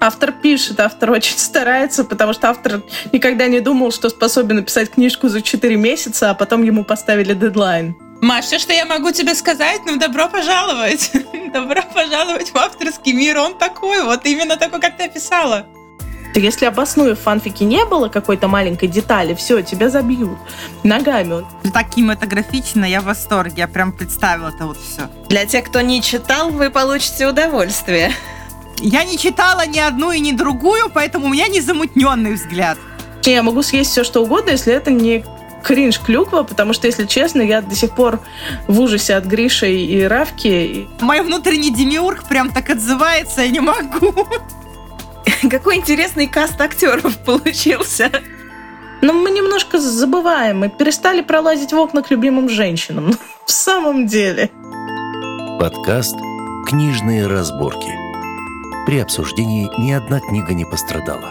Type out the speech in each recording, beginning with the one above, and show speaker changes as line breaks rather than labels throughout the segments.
Автор пишет, автор очень старается, потому что автор никогда не думал, что способен написать книжку за 4 месяца, а потом ему поставили дедлайн.
Маш, все, что я могу тебе сказать, ну, добро пожаловать. добро пожаловать в авторский мир. Он такой, вот именно такой, как ты описала.
Если обосную в фанфике не было какой-то маленькой детали, все, тебя забьют ногами.
Так кинематографично, я в восторге. Я прям представила это вот все.
Для тех, кто не читал, вы получите удовольствие.
Я не читала ни одну и ни другую, поэтому у меня незамутненный взгляд.
Я могу съесть все, что угодно, если это не кринж клюква, потому что, если честно, я до сих пор в ужасе от Гриши и Равки.
Мой внутренний демиург прям так отзывается, я не могу.
Какой интересный каст актеров получился.
Но мы немножко забываем. Мы перестали пролазить в окна к любимым женщинам. В самом деле.
Подкаст «Книжные разборки». При обсуждении ни одна книга не пострадала.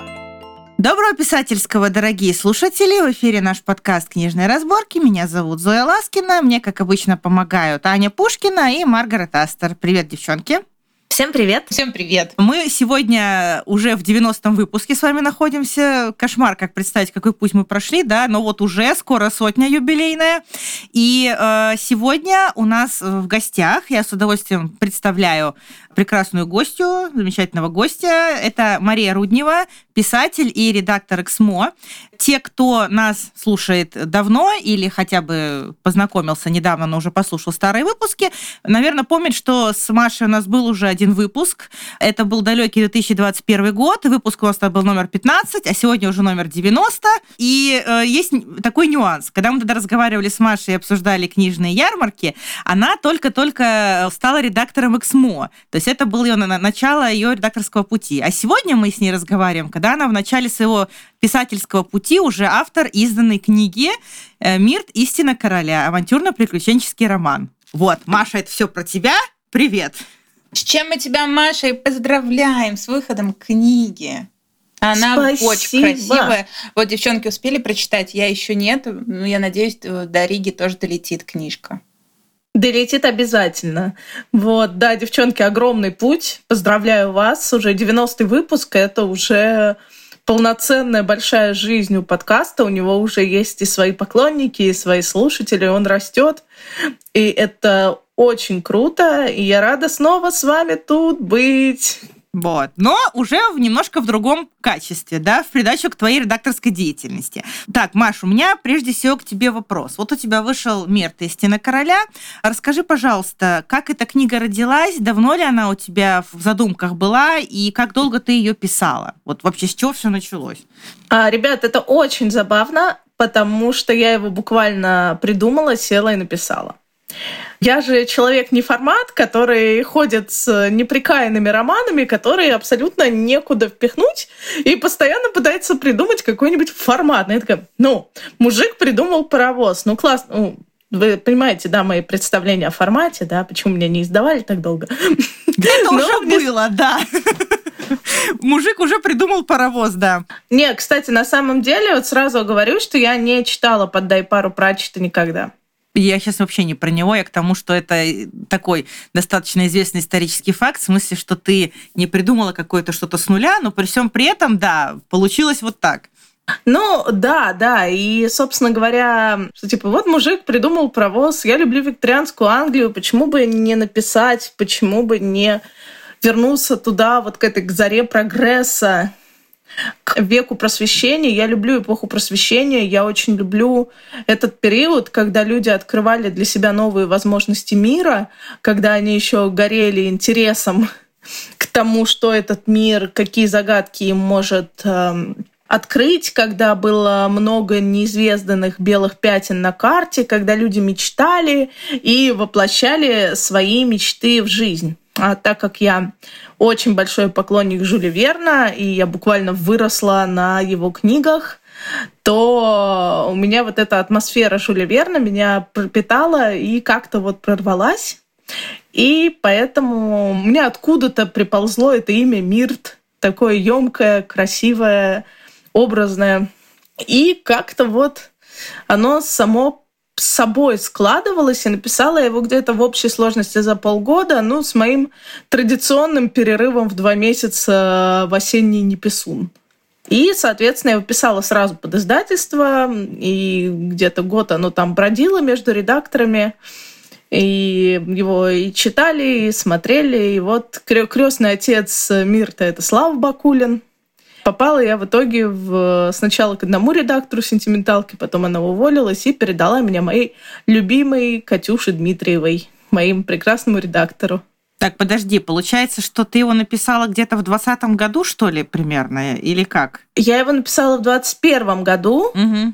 Доброго писательского, дорогие слушатели! В эфире наш подкаст «Книжные разборки». Меня зовут Зоя Ласкина. Мне, как обычно, помогают Аня Пушкина и Маргарет Астер. Привет, девчонки!
Всем привет!
Всем привет! Мы сегодня уже в 90-м выпуске с вами находимся. Кошмар, как представить, какой путь мы прошли, да, но вот уже скоро сотня юбилейная. И э, сегодня у нас в гостях, я с удовольствием представляю прекрасную гостью, замечательного гостя. Это Мария Руднева, писатель и редактор «Эксмо». Те, кто нас слушает давно или хотя бы познакомился недавно, но уже послушал старые выпуски, наверное, помнят, что с Машей у нас был уже один выпуск. Это был далекий 2021 год, выпуск у нас был номер 15, а сегодня уже номер 90. И э, есть такой нюанс. Когда мы тогда разговаривали с Машей и обсуждали книжные ярмарки, она только-только стала редактором «Эксмо». То есть это было ее начало ее редакторского пути. А сегодня мы с ней разговариваем, когда она в начале своего писательского пути уже автор изданной книги э, «Мирт. Истина короля. Авантюрно-приключенческий роман». Вот, Маша, это все про тебя. Привет!
С чем мы тебя, Маша, и поздравляем с выходом книги. Она
Спасибо.
очень красивая. Вот девчонки успели прочитать, я еще нет. Но я надеюсь, до Риги тоже долетит книжка.
Долетит обязательно. Вот, да, девчонки, огромный путь. Поздравляю вас. Уже 90-й выпуск. Это уже полноценная большая жизнь у подкаста. У него уже есть и свои поклонники, и свои слушатели. Он растет. И это очень круто. И я рада снова с вами тут быть.
Вот. Но уже в немножко в другом качестве, да, в придачу к твоей редакторской деятельности. Так, Маш, у меня прежде всего к тебе вопрос. Вот у тебя вышел «Мир истина короля». Расскажи, пожалуйста, как эта книга родилась, давно ли она у тебя в задумках была и как долго ты ее писала? Вот вообще с чего все началось?
А, ребят, это очень забавно, потому что я его буквально придумала, села и написала. Я же человек не формат, который ходит с неприкаянными романами, которые абсолютно некуда впихнуть и постоянно пытается придумать какой-нибудь формат. Я такая, ну, мужик придумал паровоз, ну классно, ну, вы понимаете, да, мои представления о формате, да, почему меня не издавали так долго.
Это уже было, да. Мужик уже придумал паровоз, да.
Не, кстати, на самом деле, вот сразу говорю, что я не читала «Поддай пару прачета» никогда.
Я сейчас вообще не про него, я к тому, что это такой достаточно известный исторический факт, в смысле, что ты не придумала какое-то что-то с нуля, но при всем при этом, да, получилось вот так.
Ну, да, да. И, собственно говоря, что типа, вот мужик придумал провоз, я люблю викторианскую Англию, почему бы не написать, почему бы не вернуться туда, вот к этой к заре прогресса, к веку просвещения. Я люблю эпоху просвещения, я очень люблю этот период, когда люди открывали для себя новые возможности мира, когда они еще горели интересом к тому, что этот мир, какие загадки им может э, открыть, когда было много неизведанных белых пятен на карте, когда люди мечтали и воплощали свои мечты в жизнь. А так как я очень большой поклонник Жюля Верна, и я буквально выросла на его книгах, то у меня вот эта атмосфера Жюля Верна меня пропитала и как-то вот прорвалась. И поэтому мне откуда-то приползло это имя Мирт, такое емкое, красивое, образное. И как-то вот оно само с собой складывалось, и написала я его где-то в общей сложности за полгода, ну, с моим традиционным перерывом в два месяца в осенний неписун. И, соответственно, я его писала сразу под издательство, и где-то год оно там бродило между редакторами, и его и читали, и смотрели. И вот крестный отец Мирта — это Слава Бакулин. Попала я в итоге в, сначала к одному редактору сентименталки, потом она уволилась и передала меня моей любимой Катюше Дмитриевой, моим прекрасному редактору.
Так, подожди, получается, что ты его написала где-то в двадцатом году, что ли, примерно, или как?
Я его написала в двадцать первом году, угу.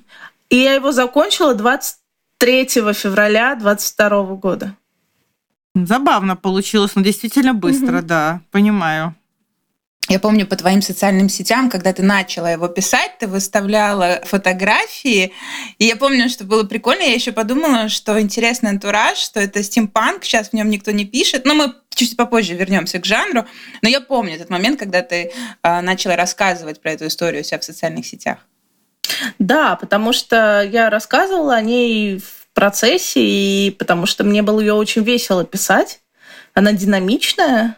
и я его закончила 23 февраля двадцать второго года.
Забавно получилось, но действительно быстро, угу. да, понимаю.
Я помню по твоим социальным сетям, когда ты начала его писать, ты выставляла фотографии. И я помню, что было прикольно. Я еще подумала, что интересный антураж, что это стимпанк, сейчас в нем никто не пишет. Но мы чуть попозже вернемся к жанру. Но я помню этот момент, когда ты э, начала рассказывать про эту историю у себя в социальных сетях.
Да, потому что я рассказывала о ней в процессе, и потому что мне было ее очень весело писать. Она динамичная,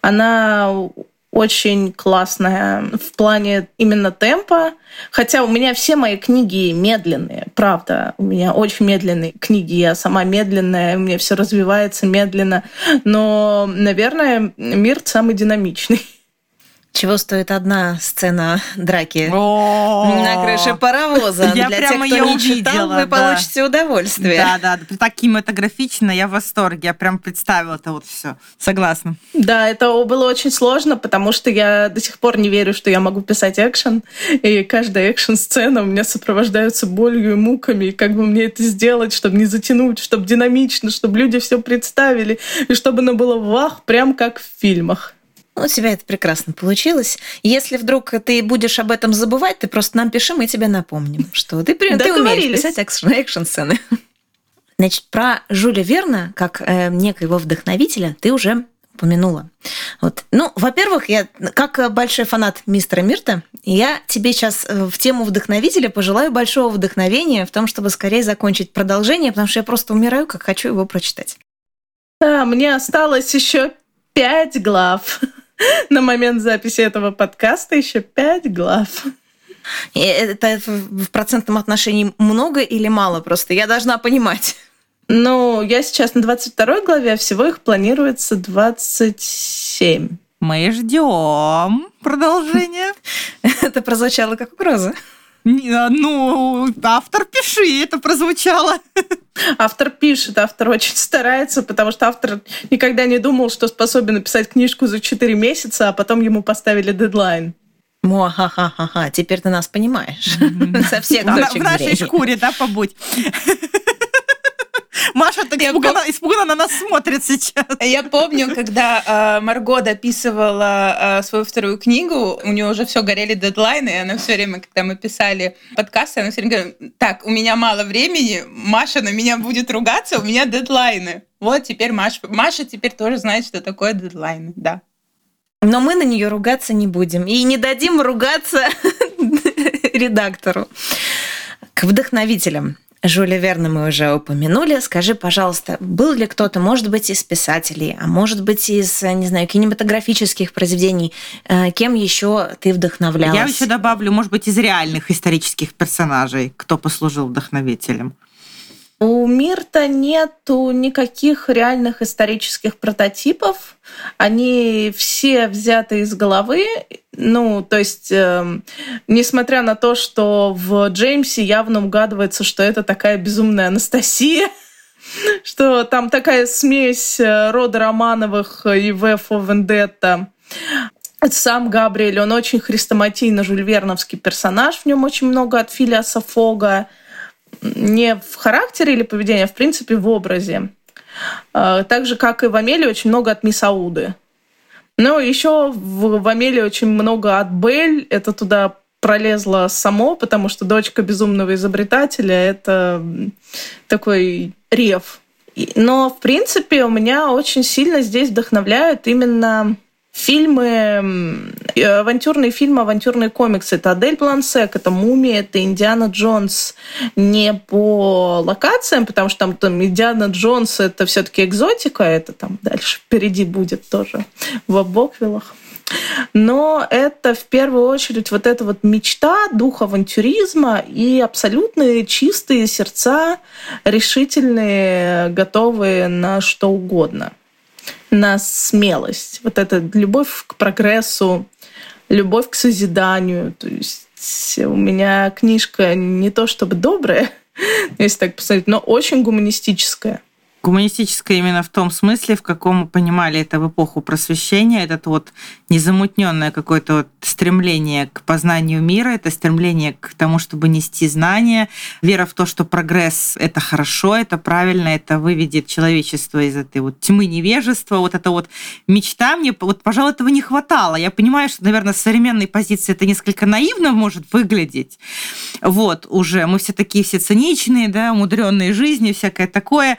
она очень классная в плане именно темпа. Хотя у меня все мои книги медленные, правда. У меня очень медленные книги. Я сама медленная, у меня все развивается медленно. Но, наверное, мир самый динамичный.
Чего стоит одна сцена драки на крыше паровоза?
Я Для прямо тех, кто не читал,
вы получите удовольствие.
Да, да, так кинематографично, я в восторге. Я прям представила это вот все. Согласна.
Да, это было очень сложно, потому что я до сих пор не верю, что я могу писать экшен. И каждая экшен-сцена у меня сопровождается болью и муками. И как бы мне это сделать, чтобы не затянуть, чтобы динамично, чтобы люди все представили, и чтобы оно было вах, прям как в фильмах.
У тебя это прекрасно получилось. Если вдруг ты будешь об этом забывать, ты просто нам пиши, мы тебе напомним, что ты, ты умеешь писать экшн-сцены. Значит, про Жюля Верна, как э, некоего вдохновителя, ты уже упомянула. Вот. Ну, во-первых, я как большой фанат мистера Мирта, я тебе сейчас э, в тему вдохновителя пожелаю большого вдохновения в том, чтобы скорее закончить продолжение, потому что я просто умираю, как хочу его прочитать.
Да, мне осталось еще пять глав. на момент записи этого подкаста еще пять глав.
И это в процентном отношении много или мало просто? Я должна понимать.
Ну, я сейчас на 22 главе, а всего их планируется 27.
Мы ждем продолжения.
Это прозвучало как угроза.
Ну, автор пиши, это прозвучало.
Автор пишет, автор очень старается, потому что автор никогда не думал, что способен написать книжку за 4 месяца, а потом ему поставили дедлайн.
Муа-ха-ха-ха, теперь ты нас понимаешь. Со всех
точек В нашей шкуре, да, побудь. Маша так испуганно, испуганно на нас смотрит сейчас.
Я помню, когда э, Марго дописывала э, свою вторую книгу, у нее уже все горели дедлайны, и она все время, когда мы писали подкасты, она все время говорила, так, у меня мало времени, Маша на меня будет ругаться, у меня дедлайны. Вот теперь Маша, Маша теперь тоже знает, что такое дедлайны, да.
Но мы на нее ругаться не будем. И не дадим ругаться редактору. К вдохновителям. Жюля Верна мы уже упомянули. Скажи, пожалуйста, был ли кто-то, может быть, из писателей, а может быть, из, не знаю, кинематографических произведений, э, кем еще ты вдохновлялась?
Я еще добавлю, может быть, из реальных исторических персонажей, кто послужил вдохновителем.
У Мирта нету никаких реальных исторических прототипов. Они все взяты из головы. Ну, то есть, э, несмотря на то, что в Джеймсе явно угадывается, что это такая безумная Анастасия, что там такая смесь э, рода Романовых и В. Вендетта. Сам Габриэль, он очень хрестоматийно жульверновский персонаж, в нем очень много от Филиаса Фога не в характере или поведении, а в принципе в образе. А, так же, как и в Амелии, очень много от Мисс Ауды. Но еще в, в Амелии очень много от Бель. Это туда пролезло само, потому что дочка безумного изобретателя — это такой рев. Но, в принципе, у меня очень сильно здесь вдохновляют именно фильмы, авантюрные фильмы, авантюрные комиксы. Это Адель Блансек, это Мумия, это Индиана Джонс не по локациям, потому что там, там Индиана Джонс это все-таки экзотика, это там дальше впереди будет тоже в Боквиллах. Но это в первую очередь вот эта вот мечта, дух авантюризма и абсолютные чистые сердца, решительные, готовые на что угодно на смелость. Вот эта любовь к прогрессу, любовь к созиданию. То есть у меня книжка не то чтобы добрая, если так посмотреть, но очень гуманистическая.
Гуманистическое именно в том смысле, в каком мы понимали это в эпоху просвещения, этот вот незамутненное какое-то вот стремление к познанию мира, это стремление к тому, чтобы нести знания, вера в то, что прогресс — это хорошо, это правильно, это выведет человечество из этой вот тьмы невежества, вот это вот мечта мне, вот, пожалуй, этого не хватало. Я понимаю, что, наверное, с современной позиции это несколько наивно может выглядеть, вот, уже мы все такие все циничные, да, умудренные жизни, всякое такое,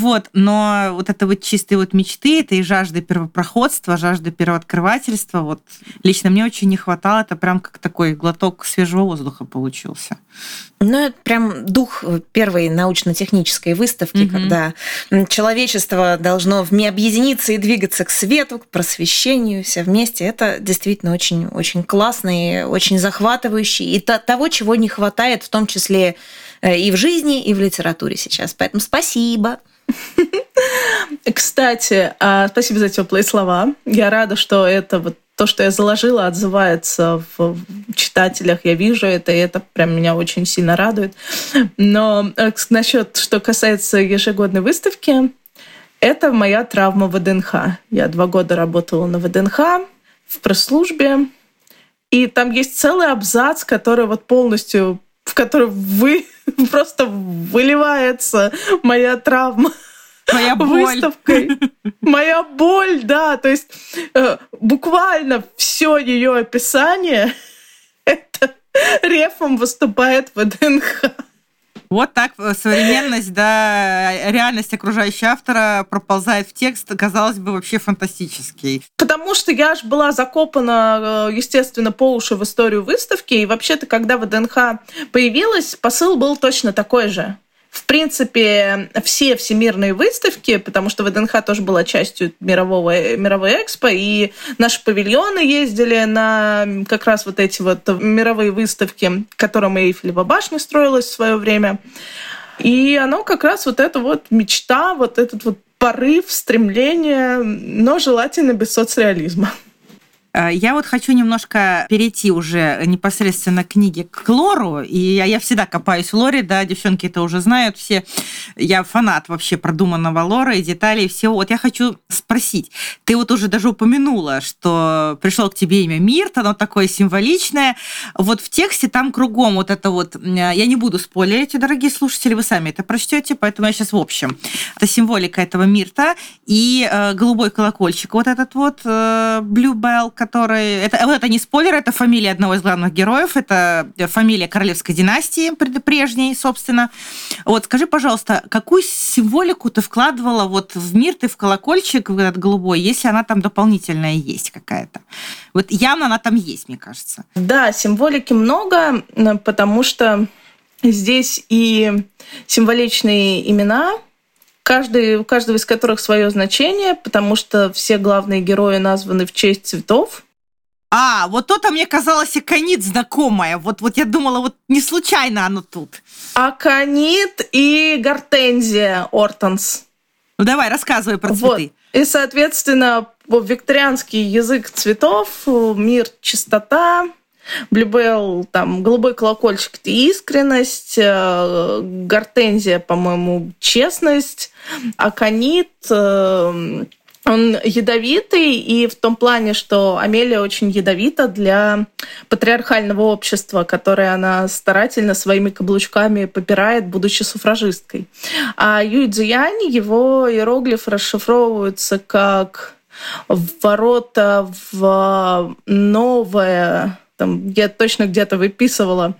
вот, но вот это вот чистые вот мечты, это и жажда первопроходства, жажда первооткрывательства, вот лично мне очень не хватало, это прям как такой глоток свежего воздуха получился.
Ну, это прям дух первой научно-технической выставки, mm-hmm. когда человечество должно объединиться и двигаться к свету, к просвещению, все вместе. Это действительно очень, очень классно и очень захватывающий. И того, чего не хватает, в том числе э, и в жизни, и в литературе сейчас. Поэтому спасибо.
Кстати, а, спасибо за теплые слова. Я рада, что это вот то, что я заложила, отзывается в читателях. Я вижу это, и это прям меня очень сильно радует. Но э, насчет, что касается ежегодной выставки, это моя травма ВДНХ. Я два года работала на ВДНХ в пресс-службе, и там есть целый абзац, который вот полностью в которой вы просто выливается моя травма.
Моя боль.
выставкой. Моя боль, да. То есть э, буквально все ее описание это рефом выступает в ДНХ.
Вот так э, современность, да, реальность окружающего автора проползает в текст, казалось бы, вообще фантастический.
Потому что я же была закопана, э, естественно, по уши в историю выставки, и вообще-то, когда ВДНХ появилась, посыл был точно такой же в принципе, все всемирные выставки, потому что ВДНХ тоже была частью мирового, мировой экспо, и наши павильоны ездили на как раз вот эти вот мировые выставки, которым Эйфелева башня строилась в свое время. И оно как раз вот эта вот мечта, вот этот вот порыв, стремление, но желательно без соцреализма.
Э, я вот хочу немножко перейти уже непосредственно к книге к Лору. И я, я всегда копаюсь в Лоре, да, девчонки это уже знают все. Я фанат вообще продуманного Лора и деталей всего. Вот я хочу спросить. Ты вот уже даже упомянула, что пришло к тебе имя Мирт, оно такое символичное. Вот в тексте там кругом вот это вот... Я не буду спойлерить, дорогие слушатели, вы сами это прочтете, поэтому я сейчас в общем. Это символика этого Мирта и э, голубой колокольчик вот этот вот э, Blue Bell, который... Это, это не спойлер, это фамилия одного из главных героев, это фамилия королевской династии прежней, собственно. Вот скажи, пожалуйста, какую символику ты вкладывала вот в мир, ты в колокольчик, в этот голубой, если она там дополнительная есть какая-то? Вот явно она там есть, мне кажется.
Да, символики много, потому что здесь и символичные имена, каждый, у каждого из которых свое значение, потому что все главные герои названы в честь цветов.
А, вот то-то мне казалось аконит знакомая. Вот, вот я думала, вот не случайно оно тут.
Аконит и гортензия Ортонс.
Ну давай, рассказывай про цветы.
Вот. И, соответственно, викторианский язык цветов, мир чистота, Блюбел, там, голубой колокольчик – искренность, э, гортензия, по-моему, честность, аконит э, он ядовитый, и в том плане, что Амелия очень ядовита для патриархального общества, которое она старательно своими каблучками попирает, будучи суфражисткой. А Юй Цзиянь, его иероглифы расшифровываются как ворота в новое там я точно где-то выписывала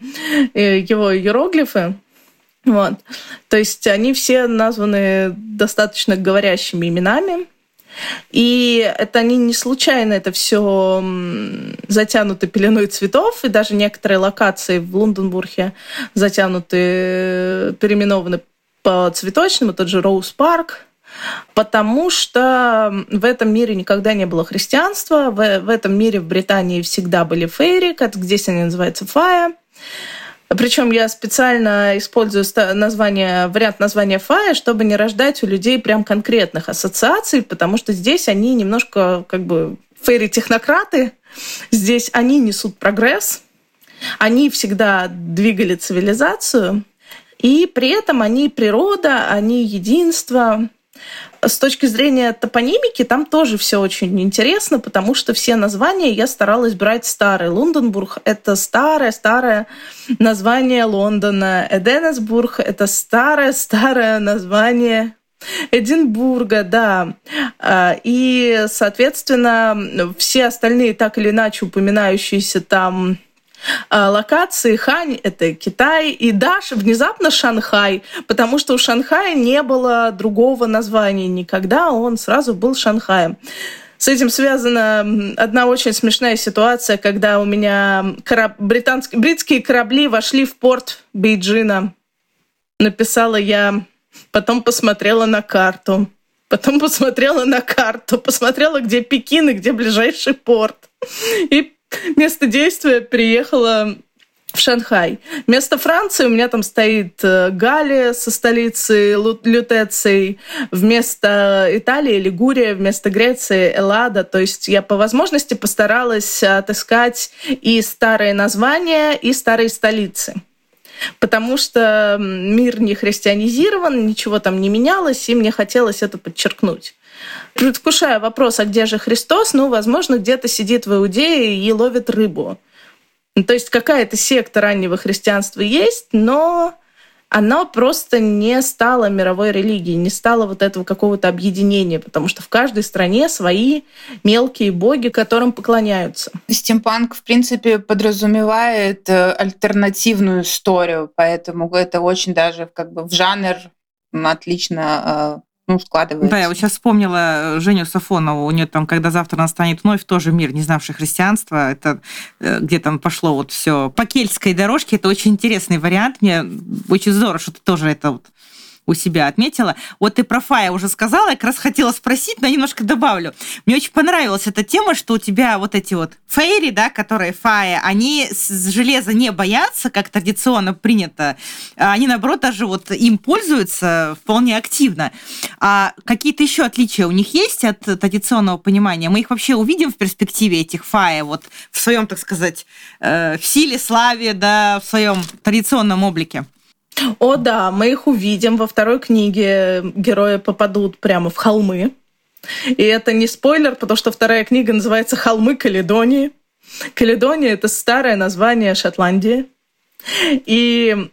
э, его иероглифы. Вот. То есть они все названы достаточно говорящими именами. И это они не случайно, это все затянуты пеленой цветов, и даже некоторые локации в Лондонбурге затянуты, переименованы по цветочному, тот же Роуз Парк, потому что в этом мире никогда не было христианства, в, в этом мире в Британии всегда были фейри, как здесь они называются фая. Причем я специально использую название, вариант названия фая, чтобы не рождать у людей прям конкретных ассоциаций, потому что здесь они немножко как бы фейри-технократы, здесь они несут прогресс, они всегда двигали цивилизацию, и при этом они природа, они единство, с точки зрения топонимики там тоже все очень интересно, потому что все названия я старалась брать старые. Лондонбург — это старое-старое название Лондона. Эденесбург — это старое-старое название Эдинбурга, да. А, и, соответственно, все остальные так или иначе упоминающиеся там локации Хань — это Китай, и даже внезапно Шанхай, потому что у Шанхая не было другого названия никогда, он сразу был Шанхаем. С этим связана одна очень смешная ситуация, когда у меня кораб... британские, бритские корабли вошли в порт Бейджина. Написала я, потом посмотрела на карту. Потом посмотрела на карту, посмотрела, где Пекин и где ближайший порт. И место действия приехала в Шанхай. Вместо Франции у меня там стоит э, Галия со столицей Лютецией, вместо Италии Лигурия, вместо Греции Эллада. То есть я по возможности постаралась отыскать и старые названия, и старые столицы. Потому что мир не христианизирован, ничего там не менялось, и мне хотелось это подчеркнуть предвкушая вопрос, а где же Христос, ну, возможно, где-то сидит в Иудее и ловит рыбу. То есть какая-то секта раннего христианства есть, но она просто не стала мировой религией, не стала вот этого какого-то объединения, потому что в каждой стране свои мелкие боги, которым поклоняются.
Стимпанк, в принципе, подразумевает э, альтернативную историю, поэтому это очень даже как бы в жанр отлично э, ну, складывается.
Да, я вот сейчас вспомнила э, Женю Сафонову, у нее там, когда завтра настанет вновь, тоже мир, не знавший христианства, это э, где там пошло вот все по кельтской дорожке, это очень интересный вариант, мне очень здорово, что ты тоже это вот у себя отметила. Вот ты про Фая уже сказала, я как раз хотела спросить, но немножко добавлю. Мне очень понравилась эта тема, что у тебя вот эти вот фейри, да, которые Фая, они с железа не боятся, как традиционно принято. Они, наоборот, даже вот им пользуются вполне активно. А какие-то еще отличия у них есть от традиционного понимания? Мы их вообще увидим в перспективе этих Фая, вот в своем, так сказать, э, в силе, славе, да, в своем традиционном облике?
О, да, мы их увидим. Во второй книге герои попадут прямо в холмы. И это не спойлер, потому что вторая книга называется «Холмы Каледонии». Каледония — это старое название Шотландии. И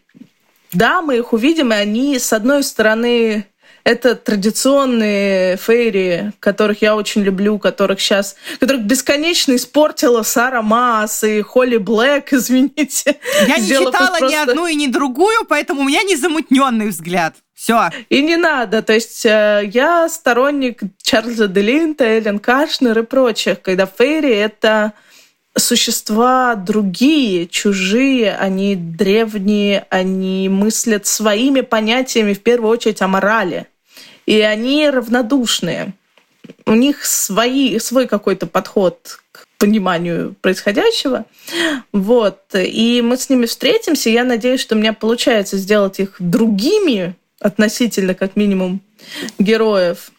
да, мы их увидим, и они, с одной стороны, это традиционные фейри, которых я очень люблю, которых сейчас, которых бесконечно испортила Сара Маас и Холли Блэк, извините.
Я не читала просто... ни одну и ни другую, поэтому у меня незамутненный взгляд. Все.
И не надо. То есть э, я сторонник Чарльза Делинта, Эллен Кашнер и прочих, когда фейри — это существа другие, чужие, они древние, они мыслят своими понятиями, в первую очередь, о морали и они равнодушные. У них свои, свой какой-то подход к пониманию происходящего. Вот. И мы с ними встретимся. Я надеюсь, что у меня получается сделать их другими относительно, как минимум, героев.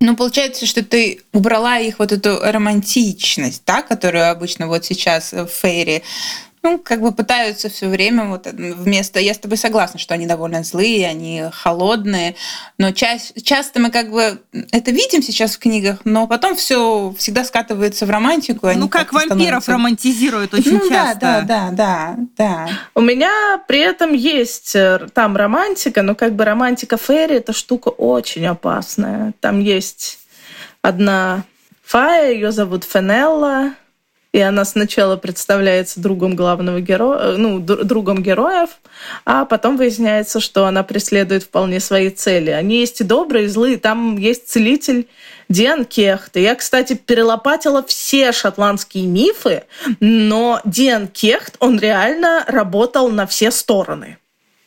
Ну, получается, что ты убрала их вот эту романтичность, да, которую обычно вот сейчас в Фейре ну, как бы пытаются все время вот вместо... Я с тобой согласна, что они довольно злые, они холодные, но часть, часто мы как бы это видим сейчас в книгах, но потом все всегда скатывается в романтику.
Ну, как вампиров становятся... романтизируют очень ну, часто.
Да, да, да, да.
У меня при этом есть э, там романтика, но как бы романтика Ферри — это штука очень опасная. Там есть одна Фая, ее зовут Фенелла, и она сначала представляется другом главного героя, ну, другом героев, а потом выясняется, что она преследует вполне свои цели. Они есть и добрые, и злые. Там есть целитель Диан Кехт. Я, кстати, перелопатила все шотландские мифы, но Диан Кехт, он реально работал на все стороны.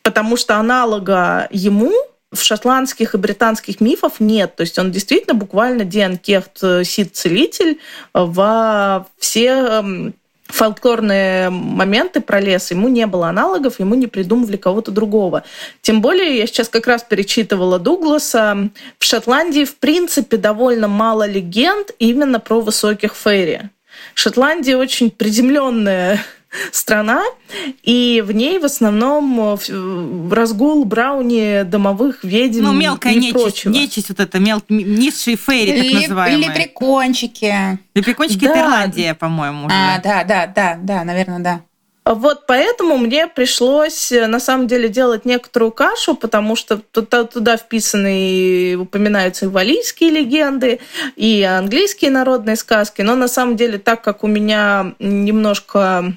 Потому что аналога ему в шотландских и британских мифов нет. То есть он действительно буквально Диан Кехт, э, Сид-целитель во все эм, фольклорные моменты про лес, ему не было аналогов, ему не придумывали кого-то другого. Тем более, я сейчас как раз перечитывала Дугласа, в Шотландии, в принципе, довольно мало легенд именно про высоких фейри. Шотландия очень приземленная страна, и в ней в основном э, разгул брауни, домовых ведьм
Ну, мелкая
и
нечисть,
прочего.
нечисть вот это, мел... низшие фейри, так
Леп-
называемые.
Лепрекончики.
Лепрекончики
Да.
это Ирландия, по-моему, уже.
А, да, да, да, да, наверное, да.
Вот поэтому мне пришлось э, на самом деле делать некоторую кашу, потому что туда, туда вписаны и упоминаются и валийские легенды, и английские народные сказки. Но на самом деле, так как у меня немножко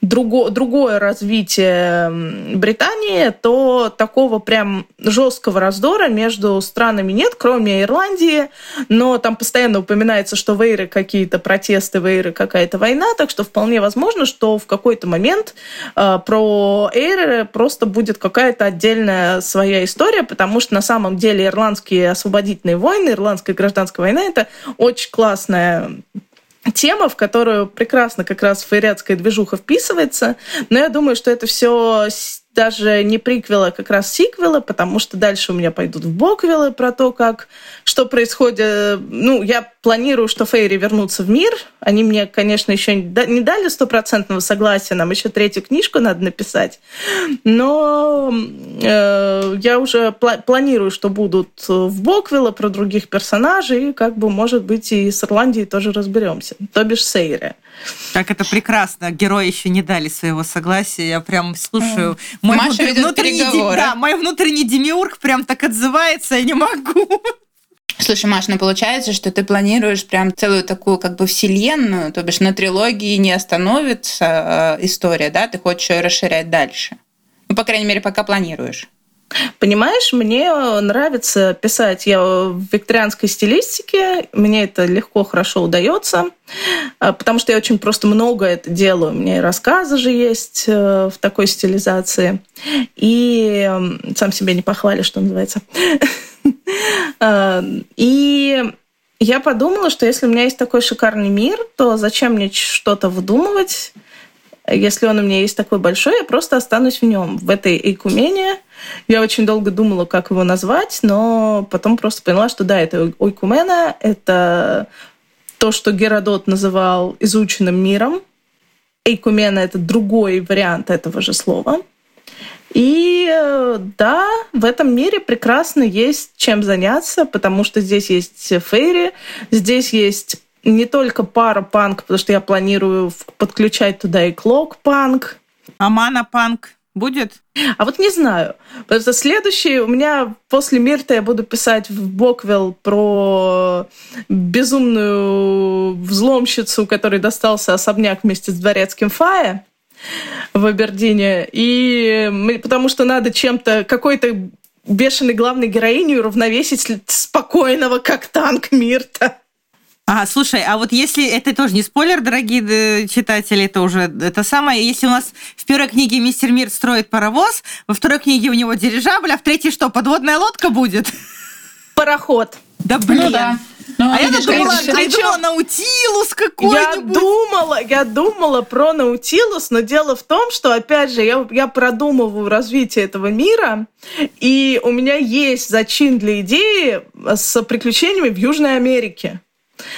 друго, другое развитие Британии, то такого прям жесткого раздора между странами нет, кроме Ирландии, но там постоянно упоминается, что вейры какие-то протесты, вейры какая-то война, так что вполне возможно, что в какой-то момент э, про эйры просто будет какая-то отдельная своя история, потому что на самом деле ирландские освободительные войны, ирландская гражданская война — это очень классная тема, в которую прекрасно как раз фейрятская движуха вписывается, но я думаю, что это все даже не приквелы, а как раз сиквелы, потому что дальше у меня пойдут в боквелы про то, как, что происходит. Ну, я планирую, что Фейри вернутся в мир. Они мне, конечно, еще не да- не дали стопроцентного согласия, нам еще третью книжку надо написать. Но э, я уже пла- планирую, что будут в боквелы про других персонажей, и как бы, может быть, и с Ирландией тоже разберемся. То бишь Сейри.
Как это прекрасно. Герои еще не дали своего согласия. Я прям слушаю. Мой
Маша
внутренний, де-
переговоры.
да, мой внутренний демиург прям так отзывается, я не могу.
Слушай, Маш, ну получается, что ты планируешь прям целую такую как бы вселенную, то бишь на трилогии не остановится э, история, да? Ты хочешь ее расширять дальше. Ну, по крайней мере, пока планируешь.
Понимаешь, мне нравится писать я в викторианской стилистике, мне это легко, хорошо удается, а, потому что я очень просто много это делаю. У меня и рассказы же есть э, в такой стилизации, и сам себе не похвалишь, что называется. А, И я подумала, что если у меня есть такой шикарный мир, то зачем мне что-то выдумывать? Если он у меня есть такой большой, я просто останусь в нем, в этой Эйкумене. Я очень долго думала, как его назвать, но потом просто поняла, что да, это Ойкумена, это то, что Геродот называл изученным миром. Эйкумена — это другой вариант этого же слова. И э, да, в этом мире прекрасно есть чем заняться, потому что здесь есть фейри, здесь есть не только пара панк, потому что я планирую подключать туда и клок панк.
А мана-панк будет?
А вот не знаю. Потому что следующий у меня после Мирта я буду писать в Боквелл про безумную взломщицу, которой достался особняк вместе с дворецким Фая в Абердине. И потому что надо чем-то, какой-то бешеной главной героиню уравновесить спокойного, как танк Мирта.
А, слушай, а вот если это тоже не спойлер, дорогие э, читатели, это уже это самое. Если у нас в первой книге мистер Мир строит паровоз, во второй книге у него дирижабль, а в третьей что, подводная лодка будет?
Пароход.
Да блин.
Ну да. Ну,
А я думала, а я думала, наутилус
Я
какой-нибудь.
думала, я думала про Наутилус, но дело в том, что, опять же, я, я продумываю развитие этого мира, и у меня есть зачин для идеи с приключениями в Южной Америке.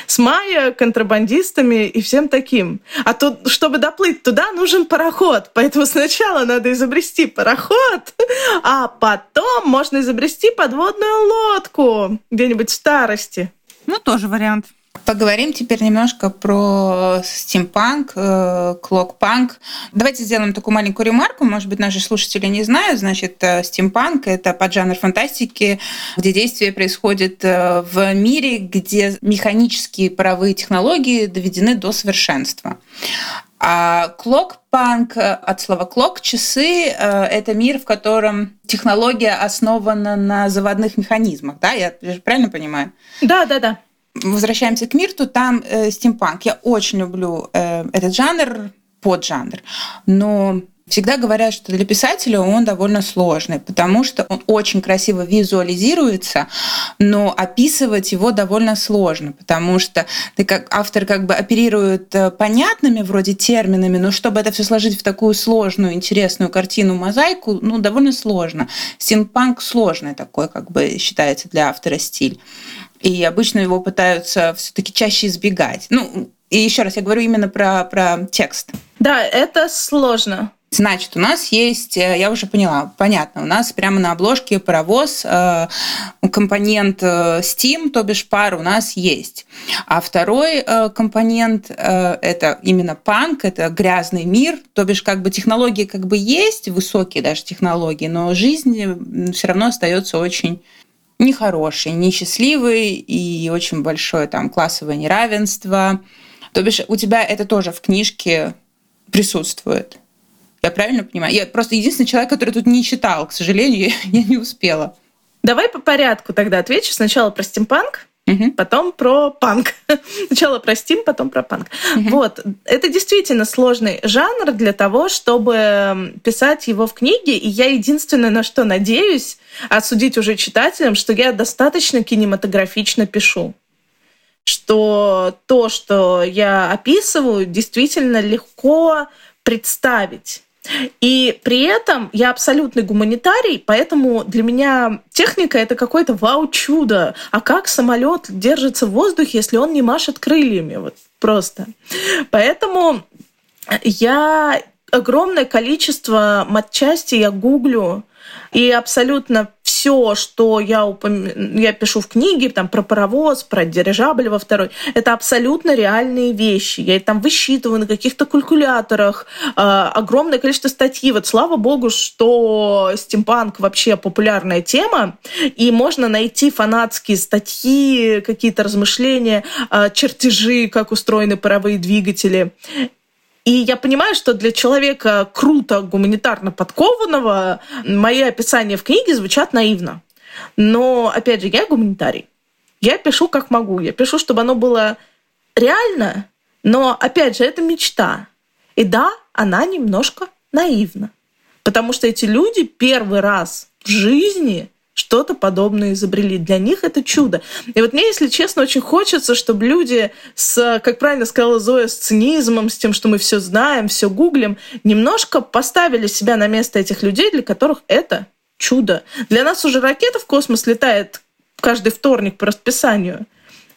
С майя, контрабандистами и всем таким. А то, чтобы доплыть туда, нужен пароход. Поэтому сначала надо изобрести пароход, а потом можно изобрести подводную лодку где-нибудь в старости.
Ну, тоже вариант.
Поговорим теперь немножко про стимпанк, э, клокпанк. Давайте сделаем такую маленькую ремарку. Может быть, наши слушатели не знают. Значит, э, стимпанк — это поджанр фантастики, где действие происходит э, в мире, где механические паровые технологии доведены до совершенства. А клокпанк от слова клок часы это мир, в котором технология основана на заводных механизмах, да? Я правильно понимаю?
Да, да, да
возвращаемся к Мирту, там э, стимпанк. Я очень люблю э, этот жанр, поджанр. Но всегда говорят, что для писателя он довольно сложный, потому что он очень красиво визуализируется, но описывать его довольно сложно, потому что ты как автор как бы оперирует э, понятными вроде терминами, но чтобы это все сложить в такую сложную, интересную картину, мозаику, ну, довольно сложно. Стимпанк сложный такой, как бы считается для автора стиль и обычно его пытаются все-таки чаще избегать. Ну, и еще раз, я говорю именно про, про текст.
Да, это сложно.
Значит, у нас есть, э, я уже поняла, понятно, у нас прямо на обложке паровоз, э, компонент э, Steam, то бишь пар у нас есть. А второй компонент это именно панк, это грязный мир, то бишь как бы технологии как бы есть, высокие даже технологии, но жизнь все равно остается очень нехороший, несчастливый и очень большое там классовое неравенство. То бишь у тебя это тоже в книжке присутствует. Я правильно понимаю? Я просто единственный человек, который тут не читал, к сожалению, я не успела.
Давай по порядку тогда отвечу. Сначала про стимпанк, Угу. Потом про панк. Сначала про Steam, потом про панк. Угу. Вот. Это действительно сложный жанр для того, чтобы писать его в книге. И я единственное, на что надеюсь, осудить уже читателям, что я достаточно кинематографично пишу. Что то, что я описываю, действительно легко представить. И при этом я абсолютный гуманитарий, поэтому для меня техника это какое-то вау-чудо. А как самолет держится в воздухе, если он не машет крыльями? Вот просто. Поэтому я огромное количество матчасти я гуглю, и абсолютно все, что я, упом... я пишу в книге, там, про паровоз, про дирижабль во второй, это абсолютно реальные вещи. Я там высчитываю на каких-то калькуляторах э, огромное количество статей. Вот слава богу, что стимпанк вообще популярная тема, и можно найти фанатские статьи, какие-то размышления, э, чертежи, как устроены паровые двигатели. И я понимаю, что для человека круто гуманитарно подкованного мои описания в книге звучат наивно. Но, опять же, я гуманитарий. Я пишу как могу. Я пишу, чтобы оно было реально, но, опять же, это мечта. И да, она немножко наивна. Потому что эти люди первый раз в жизни что-то подобное изобрели. Для них это чудо. И вот мне, если честно, очень хочется, чтобы люди с, как правильно сказала Зоя, с цинизмом, с тем, что мы все знаем, все гуглим, немножко поставили себя на место этих людей, для которых это чудо. Для нас уже ракета в космос летает каждый вторник по расписанию,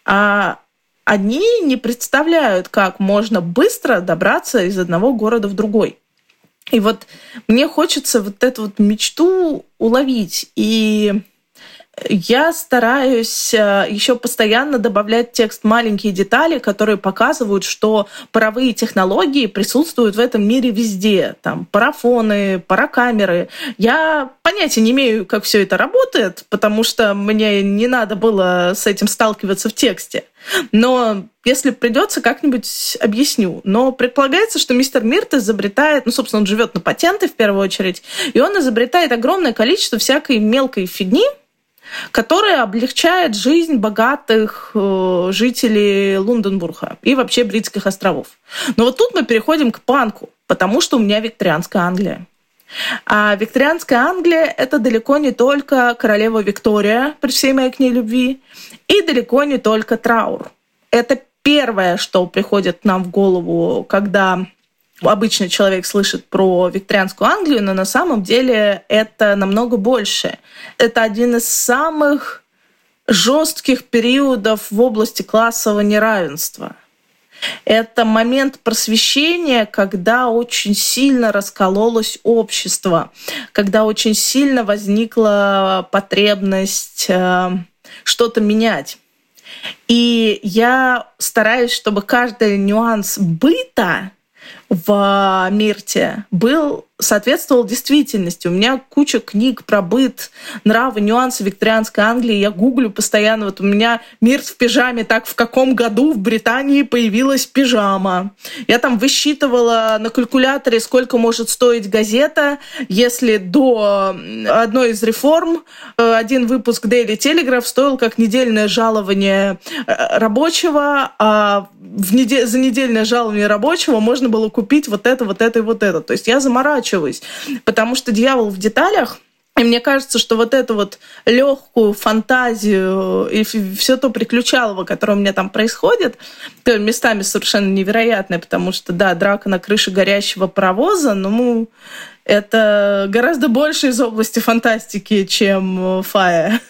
а они не представляют, как можно быстро добраться из одного города в другой. И вот мне хочется вот эту вот мечту уловить. И я стараюсь э, еще постоянно добавлять в текст маленькие детали, которые показывают, что паровые технологии присутствуют в этом мире везде. Там парафоны, паракамеры. Я понятия не имею, как все это работает, потому что мне не надо было с этим сталкиваться в тексте. Но если придется, как-нибудь объясню. Но предполагается, что мистер Мирт изобретает, ну, собственно, он живет на патенты в первую очередь, и он изобретает огромное количество всякой мелкой фигни, которая облегчает жизнь богатых э, жителей Лунденбурга и вообще Бритских островов. Но вот тут мы переходим к панку, потому что у меня викторианская Англия. А викторианская Англия – это далеко не только королева Виктория, при всей моей к ней любви, и далеко не только траур. Это первое, что приходит нам в голову, когда обычный человек слышит про викторианскую Англию, но на самом деле это намного больше. Это один из самых жестких периодов в области классового неравенства. Это момент просвещения, когда очень сильно раскололось общество, когда очень сильно возникла потребность э, что-то менять. И я стараюсь, чтобы каждый нюанс быта в Мирте был соответствовал действительности. У меня куча книг про быт, нравы, нюансы викторианской Англии. Я гуглю постоянно. Вот у меня мир в пижаме. Так, в каком году в Британии появилась пижама? Я там высчитывала на калькуляторе, сколько может стоить газета, если до одной из реформ э, один выпуск Daily Telegraph стоил как недельное жалование э, рабочего, а в недель, за недельное жалование рабочего можно было купить вот это, вот это и вот это. То есть я заморачиваюсь заморачиваюсь, потому что дьявол в деталях. И мне кажется, что вот эту вот легкую фантазию и все то приключалово, которое у меня там происходит, то местами совершенно невероятное, потому что, да, драка на крыше горящего паровоза, ну, это гораздо больше из области фантастики, чем Фая.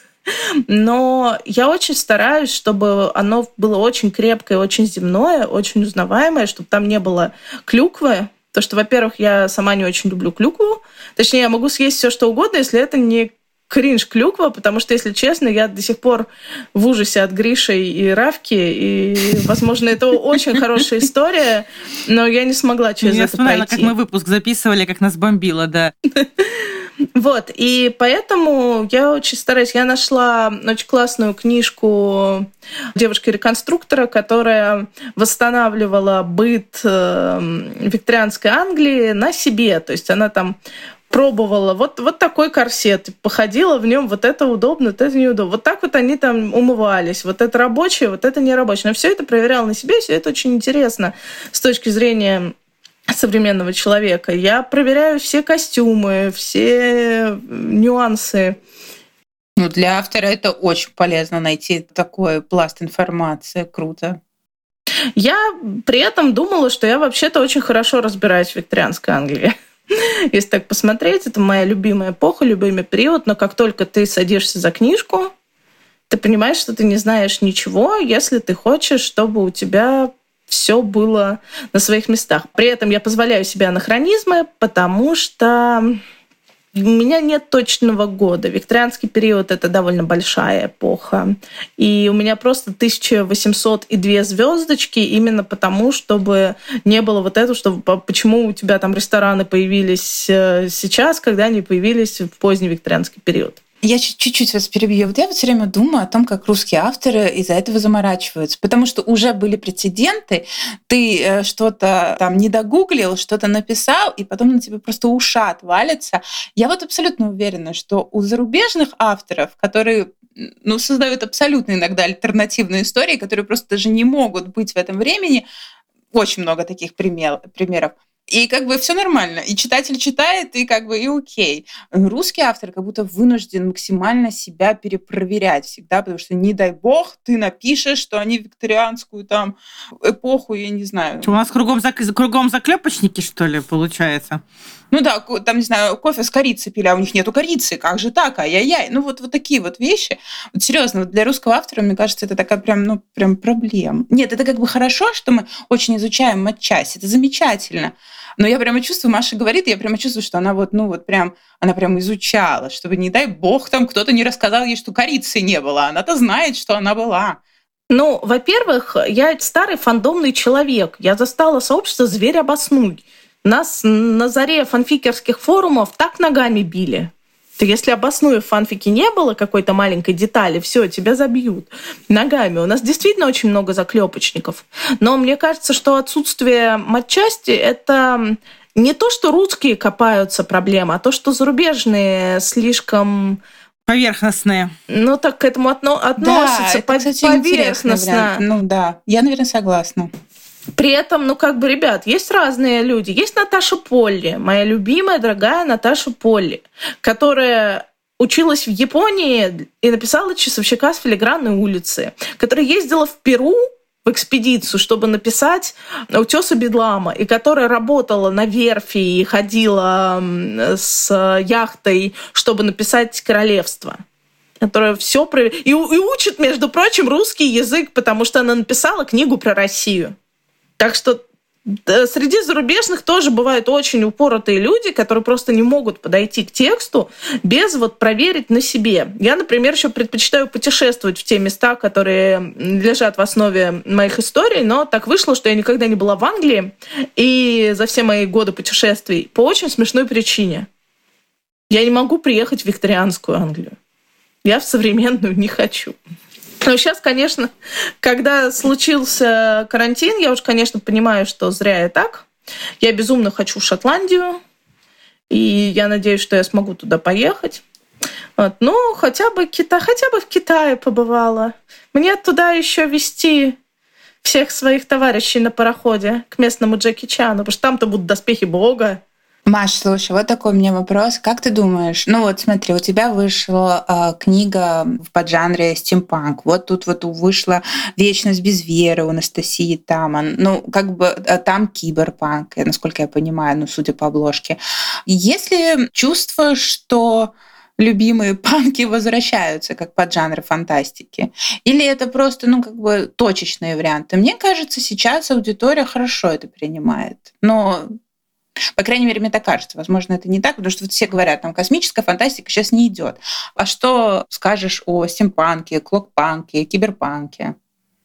Но я очень стараюсь, чтобы оно было очень крепкое, очень земное, очень узнаваемое, чтобы там не было клюквы, то, что, во-первых, я сама не очень люблю клюкву. Точнее, я могу съесть все что угодно, если это не кринж клюква, потому что, если честно, я до сих пор в ужасе от Гриши и Равки, и, возможно, это очень хорошая история, но я не смогла через
я
это пройти.
как мы выпуск записывали, как нас бомбило, да.
Вот, и поэтому я очень стараюсь. Я нашла очень классную книжку девушки-реконструктора, которая восстанавливала быт эм, викторианской Англии на себе. То есть она там пробовала вот, вот такой корсет, походила в нем, вот это удобно, вот это неудобно. Вот так вот они там умывались, вот это рабочее, вот это не рабочее. Но все это проверяла на себе, все это очень интересно с точки зрения современного человека. Я проверяю все костюмы, все нюансы.
Ну, для автора это очень полезно найти такой пласт информации. Круто.
Я при этом думала, что я вообще-то очень хорошо разбираюсь в викторианской Англии. Если так посмотреть, это моя любимая эпоха, любимый период, но как только ты садишься за книжку, ты понимаешь, что ты не знаешь ничего, если ты хочешь, чтобы у тебя все было на своих местах. При этом я позволяю себе анахронизмы, потому что у меня нет точного года. Викторианский период — это довольно большая эпоха. И у меня просто 1800 и две звездочки именно потому, чтобы не было вот этого, что почему у тебя там рестораны появились э, сейчас, когда они появились в поздний викторианский период.
Я чуть-чуть вас перебью. Вот я все время думаю о том, как русские авторы из-за этого заморачиваются. Потому что уже были прецеденты, ты э, что-то там не догуглил, что-то написал, и потом на тебя просто ушат валится. Я вот абсолютно уверена, что у зарубежных авторов, которые ну, создают абсолютно иногда альтернативные истории, которые просто даже не могут быть в этом времени, очень много таких пример, примеров. И как бы все нормально. И читатель читает, и как бы и окей. Русский автор как будто вынужден максимально себя перепроверять всегда, потому что не дай бог ты напишешь, что они викторианскую там эпоху, я не знаю.
У нас кругом, зак- кругом заклепочники, что ли, получается?
Ну да, там, не знаю, кофе с корицей пили, а у них нету корицы. Как же так? Ай-яй-яй. Ну вот, вот такие вот вещи. Вот серьезно, вот для русского автора, мне кажется, это такая прям, ну, прям проблема. Нет, это как бы хорошо, что мы очень изучаем матчасть. Это замечательно. Но я прямо чувствую, Маша говорит, я прямо чувствую, что она вот, ну вот прям, она прям изучала, чтобы, не дай бог, там кто-то не рассказал ей, что корицы не было. Она-то знает, что она была.
Ну, во-первых, я старый фандомный человек. Я застала сообщество «Зверь обоснуй». Нас на заре фанфикерских форумов так ногами били. То если обоснуя в фанфике не было какой-то маленькой детали, все, тебя забьют ногами. У нас действительно очень много заклепочников. Но мне кажется, что отсутствие матчасти — это не то, что русские копаются проблема, а то, что зарубежные слишком
Поверхностные.
Ну, так к этому отно- относятся
да, это, кстати, поверхностно. Ну да, я, наверное, согласна.
При этом, ну как бы, ребят, есть разные люди. Есть Наташа Полли, моя любимая, дорогая Наташа Полли, которая училась в Японии и написала часовщика с филигранной улицы, которая ездила в Перу в экспедицию, чтобы написать «Утесы Бедлама», и которая работала на верфи и ходила с яхтой, чтобы написать «Королевство» которая все про... И, и учит, между прочим, русский язык, потому что она написала книгу про Россию. Так что Среди зарубежных тоже бывают очень упоротые люди, которые просто не могут подойти к тексту без вот проверить на себе. Я, например, еще предпочитаю путешествовать в те места, которые лежат в основе моих историй, но так вышло, что я никогда не была в Англии и за все мои годы путешествий по очень смешной причине. Я не могу приехать в викторианскую Англию. Я в современную не хочу. Но сейчас, конечно, когда случился карантин, я уж, конечно, понимаю, что зря я так. Я безумно хочу в Шотландию, и я надеюсь, что я смогу туда поехать. Вот. Ну, хотя бы Китай, хотя бы в Китае побывала. Мне туда еще вести всех своих товарищей на пароходе к местному Джеки Чану, потому что там-то будут доспехи Бога,
Маш, слушай, вот такой у меня вопрос. Как ты думаешь? Ну вот смотри, у тебя вышла э, книга в поджанре стимпанк. Вот тут вот вышла «Вечность без веры» у Анастасии Таман. Ну, как бы а там киберпанк, насколько я понимаю, ну, судя по обложке. Есть ли чувство, что любимые панки возвращаются как поджанры фантастики? Или это просто, ну, как бы точечные варианты? Мне кажется, сейчас аудитория хорошо это принимает. Но по крайней мере, мне так кажется. Возможно, это не так, потому что вот все говорят, там космическая фантастика сейчас не идет. А что скажешь о стимпанке, клокпанке, киберпанке?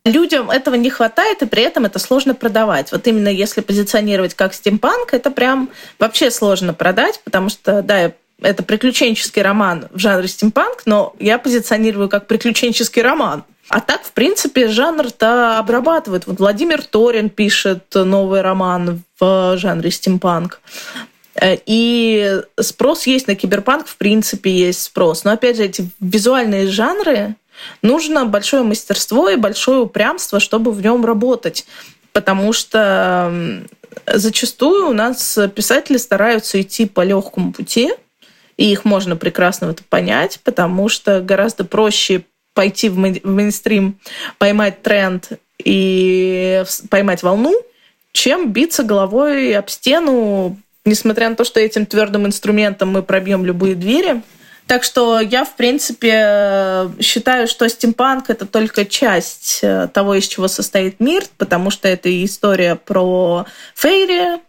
Людям этого не хватает, и при этом это сложно продавать. Вот именно если позиционировать как стимпанк, это прям вообще сложно продать, потому что, да, это приключенческий роман в жанре стимпанк, но я позиционирую как приключенческий роман. А так, в принципе, жанр-то обрабатывает. Вот Владимир Торин пишет новый роман в жанре стимпанк. Э, и спрос есть на киберпанк, в принципе, есть спрос. Но, опять же, эти визуальные жанры, нужно большое мастерство и большое упрямство, чтобы в нем работать. Потому что зачастую у нас писатели стараются идти по легкому пути, и их можно прекрасно это понять, потому что гораздо проще пойти в мейнстрим, поймать тренд и поймать волну, чем биться головой об стену, несмотря на то, что этим твердым инструментом мы пробьем любые двери. Так что я, в принципе, считаю, что стимпанк — это только часть э, того, из чего состоит мир, потому что это история про фейри,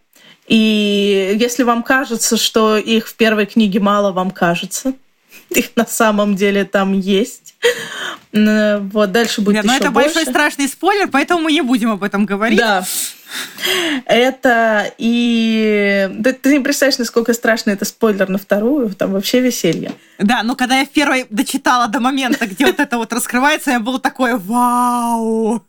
и если вам кажется, что их в первой книге мало, вам кажется. Их на самом деле там есть. Вот, дальше будет Нет, еще
но это
больше.
большой страшный спойлер, поэтому мы не будем об этом говорить.
Да. Это и... Да, ты не представляешь, насколько страшно это спойлер на вторую, там вообще веселье.
Да, но когда я в первой дочитала до момента, где вот это вот раскрывается, я было такое «Вау!»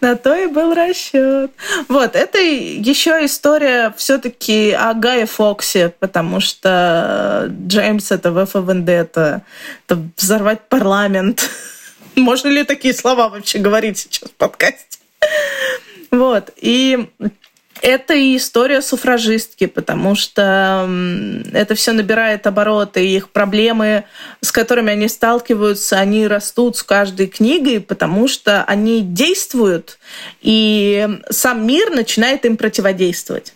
На то и был расчет. Вот, это еще история все-таки о Гае Фоксе, потому что Джеймс это ВФ Вендетта, это взорвать парламент. Можно ли такие слова вообще говорить сейчас в подкасте? Вот, и это и история суфражистки, потому что это все набирает обороты, и их проблемы, с которыми они сталкиваются, они растут с каждой книгой, потому что они действуют, и сам мир начинает им противодействовать.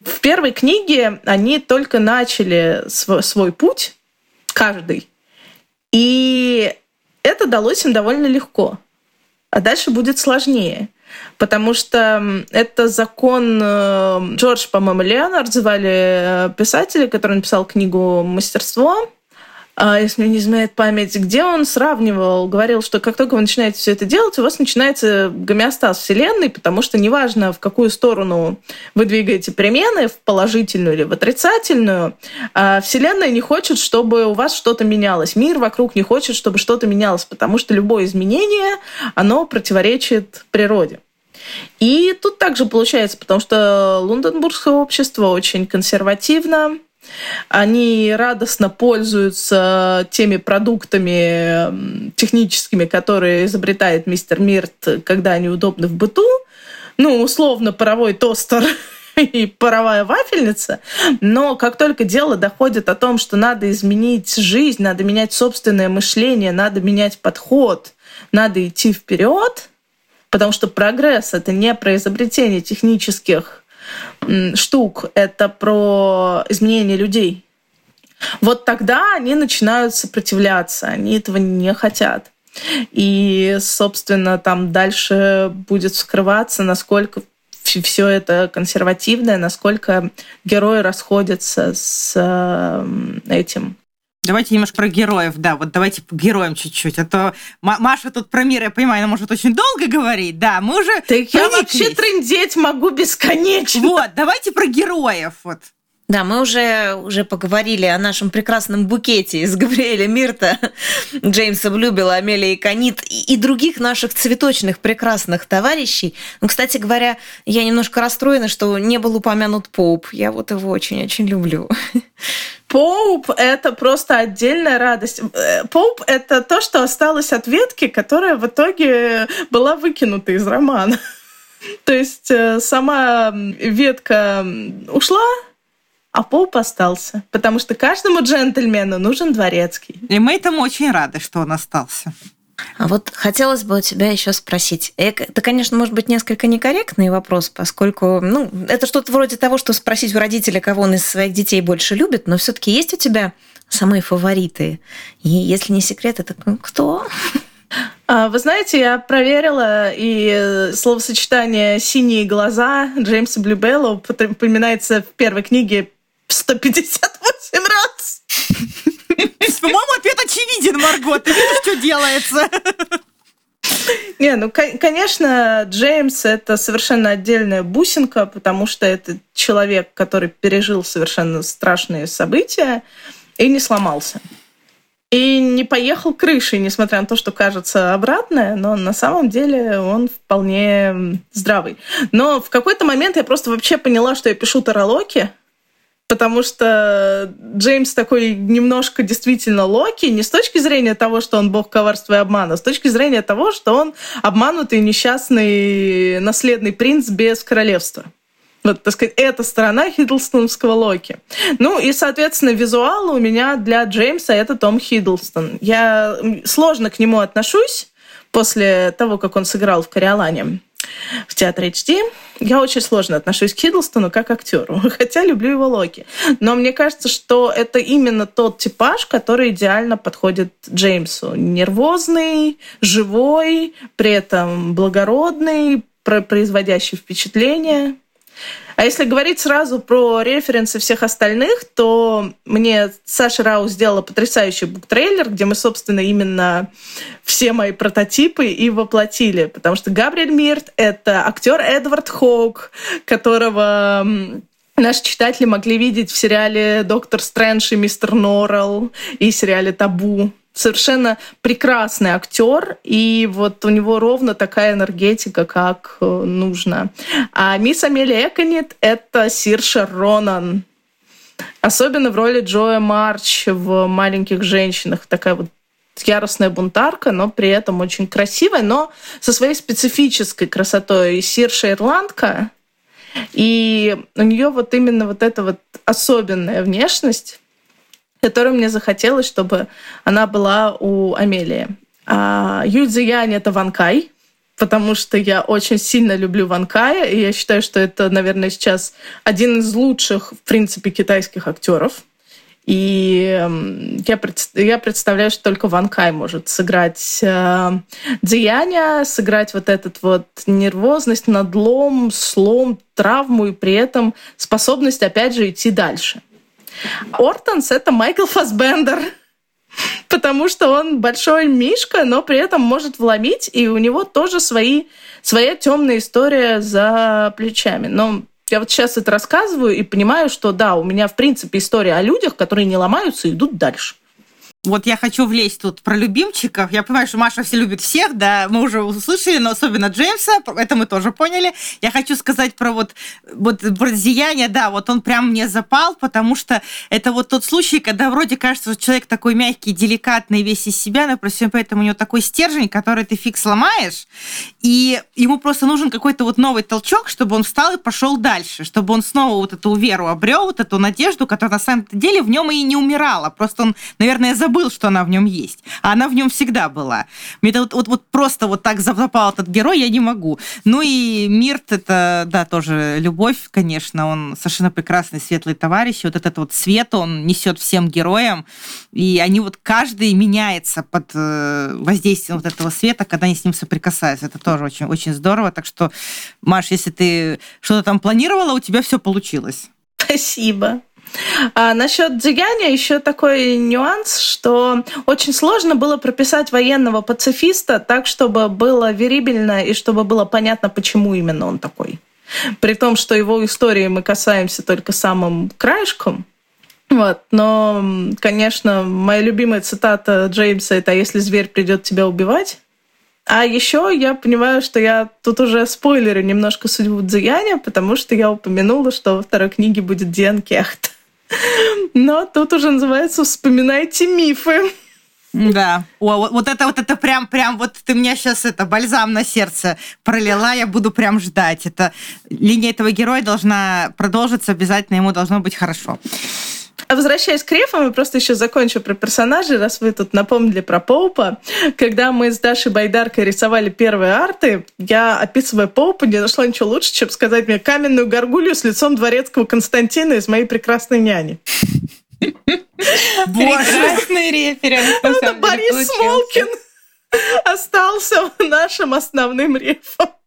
В первой книге они только начали свой, свой путь, каждый, и это далось им довольно легко. А дальше будет сложнее потому что это закон э, Джордж, по-моему, Леонард звали э, писателя, который написал книгу «Мастерство», если мне не изменяет память, где он сравнивал, говорил, что как только вы начинаете все это делать, у вас начинается гомеостаз Вселенной, потому что неважно, в какую сторону вы двигаете перемены, в положительную или в отрицательную, а, Вселенная не хочет, чтобы у вас что-то менялось. Мир вокруг не хочет, чтобы что-то менялось, потому что любое изменение, оно противоречит природе. И тут также получается, потому что Лунденбургское общество очень консервативно, они радостно пользуются теми продуктами техническими, которые изобретает мистер Мирт, когда они удобны в быту. Ну, условно, паровой тостер и паровая вафельница, но как только дело доходит о том, что надо изменить жизнь, надо менять собственное мышление, надо менять подход, надо идти вперед, потому что прогресс это не про изобретение технических штук, это про изменение людей. Вот тогда они начинают сопротивляться, они этого не хотят. И, собственно, там дальше будет скрываться, насколько все это консервативное, насколько герои расходятся с э, этим.
Давайте немножко про героев, да, вот давайте по героям чуть-чуть, а то Маша тут про мир, я понимаю, она может очень долго говорить, да, мы уже
Так я вообще трындеть могу бесконечно.
Вот, давайте про героев, вот.
Да, мы уже, уже поговорили о нашем прекрасном букете из Габриэля Мирта, Джеймса Блюбела, Амелии Канит и, и других наших цветочных прекрасных товарищей. Ну, кстати говоря, я немножко расстроена, что не был упомянут Поуп. Я вот его очень-очень люблю.
Поуп — это просто отдельная радость. Э, Поуп — это то, что осталось от ветки, которая в итоге была выкинута из романа. То есть э, сама ветка ушла, а поп остался, потому что каждому джентльмену нужен дворецкий.
И мы этому очень рады, что он остался.
А вот хотелось бы у тебя еще спросить. Это, конечно, может быть несколько некорректный вопрос, поскольку ну, это что-то вроде того, что спросить у родителя, кого он из своих детей больше любит, но все-таки есть у тебя самые фавориты? И если не секрет, это кто?
А, вы знаете, я проверила, и словосочетание «синие глаза» Джеймса Блюбелла упоминается в первой книге 158 раз.
По-моему, ответ очевиден, Марго. Ты видишь, что делается?
Не, ну, конечно, Джеймс — это совершенно отдельная бусинка, потому что это человек, который пережил совершенно страшные события и не сломался. И не поехал крышей, несмотря на то, что кажется обратное, но на самом деле он вполне здравый. Но в какой-то момент я просто вообще поняла, что я пишу таролоки, потому что Джеймс такой немножко действительно Локи, не с точки зрения того, что он бог коварства и обмана, а с точки зрения того, что он обманутый несчастный наследный принц без королевства. Вот, так сказать, эта сторона Хиддлстонского Локи. Ну и, соответственно, визуал у меня для Джеймса это Том Хиддлстон. Я сложно к нему отношусь после того, как он сыграл в «Кориолане» в театре HD. Я очень сложно отношусь к Хиддлстону как актеру, хотя люблю его Локи. Но мне кажется, что это именно тот типаж, который идеально подходит Джеймсу. Нервозный, живой, при этом благородный, производящий впечатление. А если говорить сразу про референсы всех остальных, то мне Саша Рау сделала потрясающий буктрейлер, где мы, собственно, именно все мои прототипы и воплотили. Потому что Габриэль Мирт — это актер Эдвард Хоук, которого наши читатели могли видеть в сериале «Доктор Стрэндж» и «Мистер Норрелл» и сериале «Табу» совершенно прекрасный актер, и вот у него ровно такая энергетика, как э, нужно. А мисс Амелия Эконит — это Сирша Ронан. Особенно в роли Джоя Марч в «Маленьких женщинах». Такая вот яростная бунтарка, но при этом очень красивая, но со своей специфической красотой. Сирша ирландка, и у нее вот именно вот эта вот особенная внешность, которой мне захотелось, чтобы она была у Амелии. А Юдзи Янь — это Ванкай, потому что я очень сильно люблю Ванкая, и я считаю, что это, наверное, сейчас один из лучших, в принципе, китайских актеров. И я, пред, я представляю, что только Ван Кай может сыграть э, деяния, сыграть вот этот вот нервозность, надлом, слом, травму и при этом способность, опять же, идти дальше. Ортонс — это Майкл Фасбендер, потому что он большой мишка, но при этом может вломить, и у него тоже свои, своя темная история за плечами. Но я вот сейчас это рассказываю и понимаю, что да, у меня в принципе история о людях, которые не ломаются и идут дальше.
Вот я хочу влезть тут про любимчиков. Я понимаю, что Маша все любит всех, да, мы уже услышали, но особенно Джеймса, это мы тоже поняли. Я хочу сказать про вот, вот про зияние, да, вот он прям мне запал, потому что это вот тот случай, когда вроде кажется, что человек такой мягкий, деликатный, весь из себя, но всем поэтому у него такой стержень, который ты фиг сломаешь, и ему просто нужен какой-то вот новый толчок, чтобы он встал и пошел дальше, чтобы он снова вот эту веру обрел, вот эту надежду, которая на самом деле в нем и не умирала. Просто он, наверное, забыл забыл, что она в нем есть. А она в нем всегда была. Мне это вот, вот, вот просто вот так запал этот герой, я не могу. Ну и Мирт, это, да, тоже любовь, конечно, он совершенно прекрасный, светлый товарищ. Вот этот вот свет он несет всем героям, и они вот каждый меняется под э, воздействием вот этого света, когда они с ним соприкасаются. Это тоже очень, очень здорово. Так что, Маш, если ты что-то там планировала, у тебя все получилось.
Спасибо. А насчет Дзиганя еще такой нюанс, что очень сложно было прописать военного пацифиста так, чтобы было верибельно и чтобы было понятно, почему именно он такой. При том, что его истории мы касаемся только самым краешком. Вот. Но, конечно, моя любимая цитата Джеймса это «Если зверь придет тебя убивать», а еще я понимаю, что я тут уже спойлерю немножко судьбу Дзияня, потому что я упомянула, что во второй книге будет Диан Кехт. Но тут уже называется «Вспоминайте мифы».
Да. О, вот, вот это вот это прям прям вот ты мне сейчас это бальзам на сердце пролила, я буду прям ждать. Это линия этого героя должна продолжиться обязательно, ему должно быть хорошо.
А возвращаясь к рефам, я просто еще закончу про персонажей, раз вы тут напомнили про Поупа. Когда мы с Дашей Байдаркой рисовали первые арты, я, описывая Поупа, не нашла ничего лучше, чем сказать мне каменную горгулью с лицом дворецкого Константина из «Моей прекрасной няни».
Прекрасный референс.
Это Борис Смолкин остался нашим основным рефом.